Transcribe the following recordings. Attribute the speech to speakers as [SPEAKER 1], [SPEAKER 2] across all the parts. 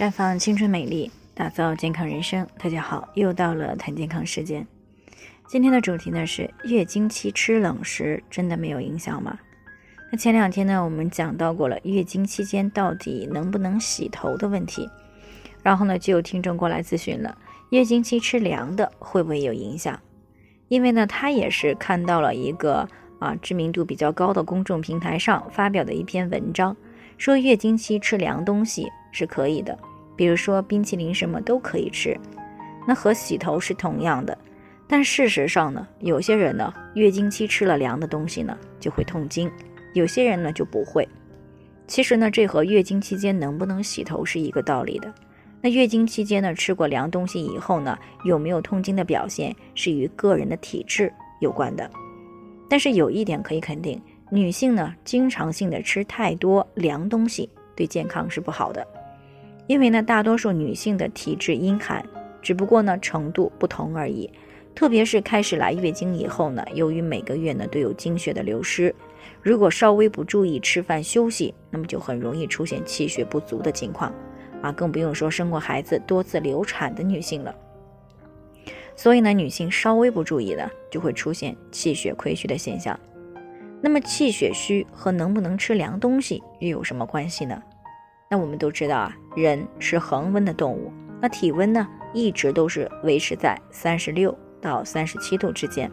[SPEAKER 1] 绽放青春美丽，打造健康人生。大家好，又到了谈健康时间。今天的主题呢是月经期吃冷食真的没有影响吗？那前两天呢我们讲到过了月经期间到底能不能洗头的问题，然后呢就有听众过来咨询了，月经期吃凉的会不会有影响？因为呢他也是看到了一个啊知名度比较高的公众平台上发表的一篇文章，说月经期吃凉东西是可以的。比如说冰淇淋什么都可以吃，那和洗头是同样的。但事实上呢，有些人呢月经期吃了凉的东西呢就会痛经，有些人呢就不会。其实呢，这和月经期间能不能洗头是一个道理的。那月经期间呢吃过凉东西以后呢，有没有痛经的表现是与个人的体质有关的。但是有一点可以肯定，女性呢经常性的吃太多凉东西对健康是不好的。因为呢，大多数女性的体质阴寒，只不过呢程度不同而已。特别是开始来月经以后呢，由于每个月呢都有经血的流失，如果稍微不注意吃饭休息，那么就很容易出现气血不足的情况啊，更不用说生过孩子、多次流产的女性了。所以呢，女性稍微不注意呢，就会出现气血亏虚的现象。那么气血虚和能不能吃凉东西又有什么关系呢？那我们都知道啊，人是恒温的动物，那体温呢一直都是维持在三十六到三十七度之间。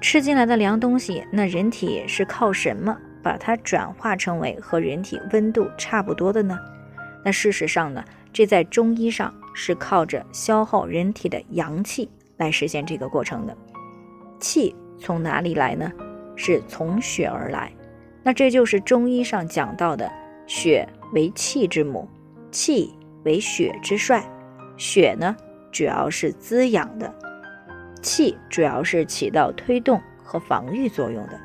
[SPEAKER 1] 吃进来的凉东西，那人体是靠什么把它转化成为和人体温度差不多的呢？那事实上呢，这在中医上是靠着消耗人体的阳气来实现这个过程的。气从哪里来呢？是从血而来。那这就是中医上讲到的血。为气之母，气为血之帅，血呢主要是滋养的，气主要是起到推动和防御作用的。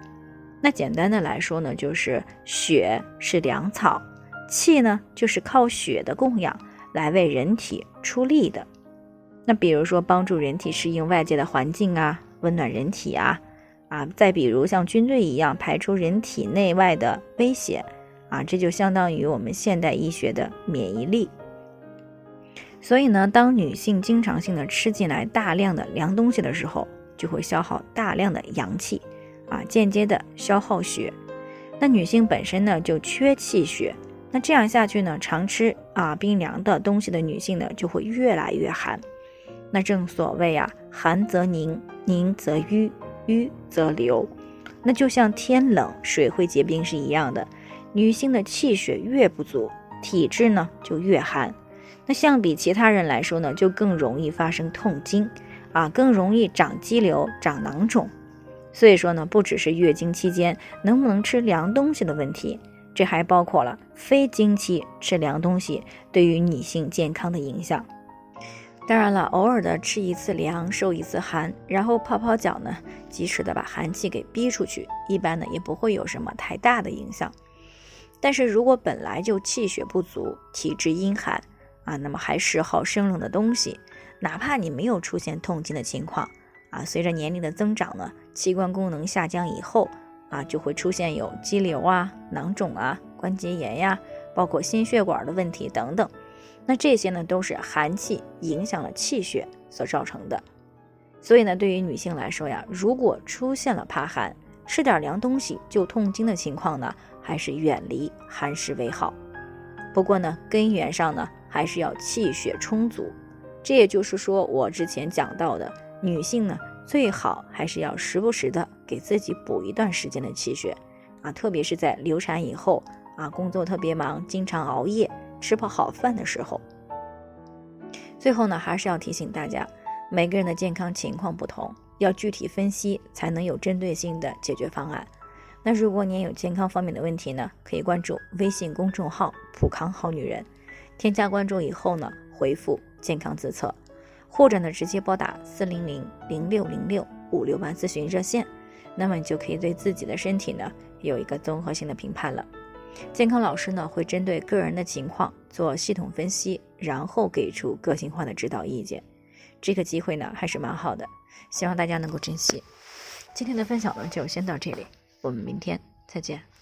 [SPEAKER 1] 那简单的来说呢，就是血是粮草，气呢就是靠血的供养来为人体出力的。那比如说帮助人体适应外界的环境啊，温暖人体啊，啊，再比如像军队一样排除人体内外的威胁。啊，这就相当于我们现代医学的免疫力。所以呢，当女性经常性的吃进来大量的凉东西的时候，就会消耗大量的阳气，啊，间接的消耗血。那女性本身呢就缺气血，那这样下去呢，常吃啊冰凉的东西的女性呢就会越来越寒。那正所谓啊，寒则凝，凝则瘀，瘀则流。那就像天冷水会结冰是一样的。女性的气血越不足，体质呢就越寒。那相比其他人来说呢，就更容易发生痛经，啊，更容易长肌瘤、长囊肿。所以说呢，不只是月经期间能不能吃凉东西的问题，这还包括了非经期吃凉东西对于女性健康的影响。当然了，偶尔的吃一次凉，受一次寒，然后泡泡脚呢，及时的把寒气给逼出去，一般呢也不会有什么太大的影响。但是如果本来就气血不足、体质阴寒啊，那么还嗜好生冷的东西，哪怕你没有出现痛经的情况啊，随着年龄的增长呢，器官功能下降以后啊，就会出现有肌瘤啊、囊肿啊、关节炎呀，包括心血管的问题等等。那这些呢，都是寒气影响了气血所造成的。所以呢，对于女性来说呀，如果出现了怕寒，吃点凉东西就痛经的情况呢？还是远离寒食为好。不过呢，根源上呢，还是要气血充足。这也就是说，我之前讲到的，女性呢，最好还是要时不时的给自己补一段时间的气血啊，特别是在流产以后啊，工作特别忙，经常熬夜，吃不好饭的时候。最后呢，还是要提醒大家，每个人的健康情况不同，要具体分析，才能有针对性的解决方案。那如果您有健康方面的问题呢，可以关注微信公众号“普康好女人”，添加关注以后呢，回复“健康自测”，或者呢直接拨打四零零零六零六五六八咨询热线，那么你就可以对自己的身体呢有一个综合性的评判了。健康老师呢会针对个人的情况做系统分析，然后给出个性化的指导意见。这个机会呢还是蛮好的，希望大家能够珍惜。今天的分享呢就先到这里。我们明天再见。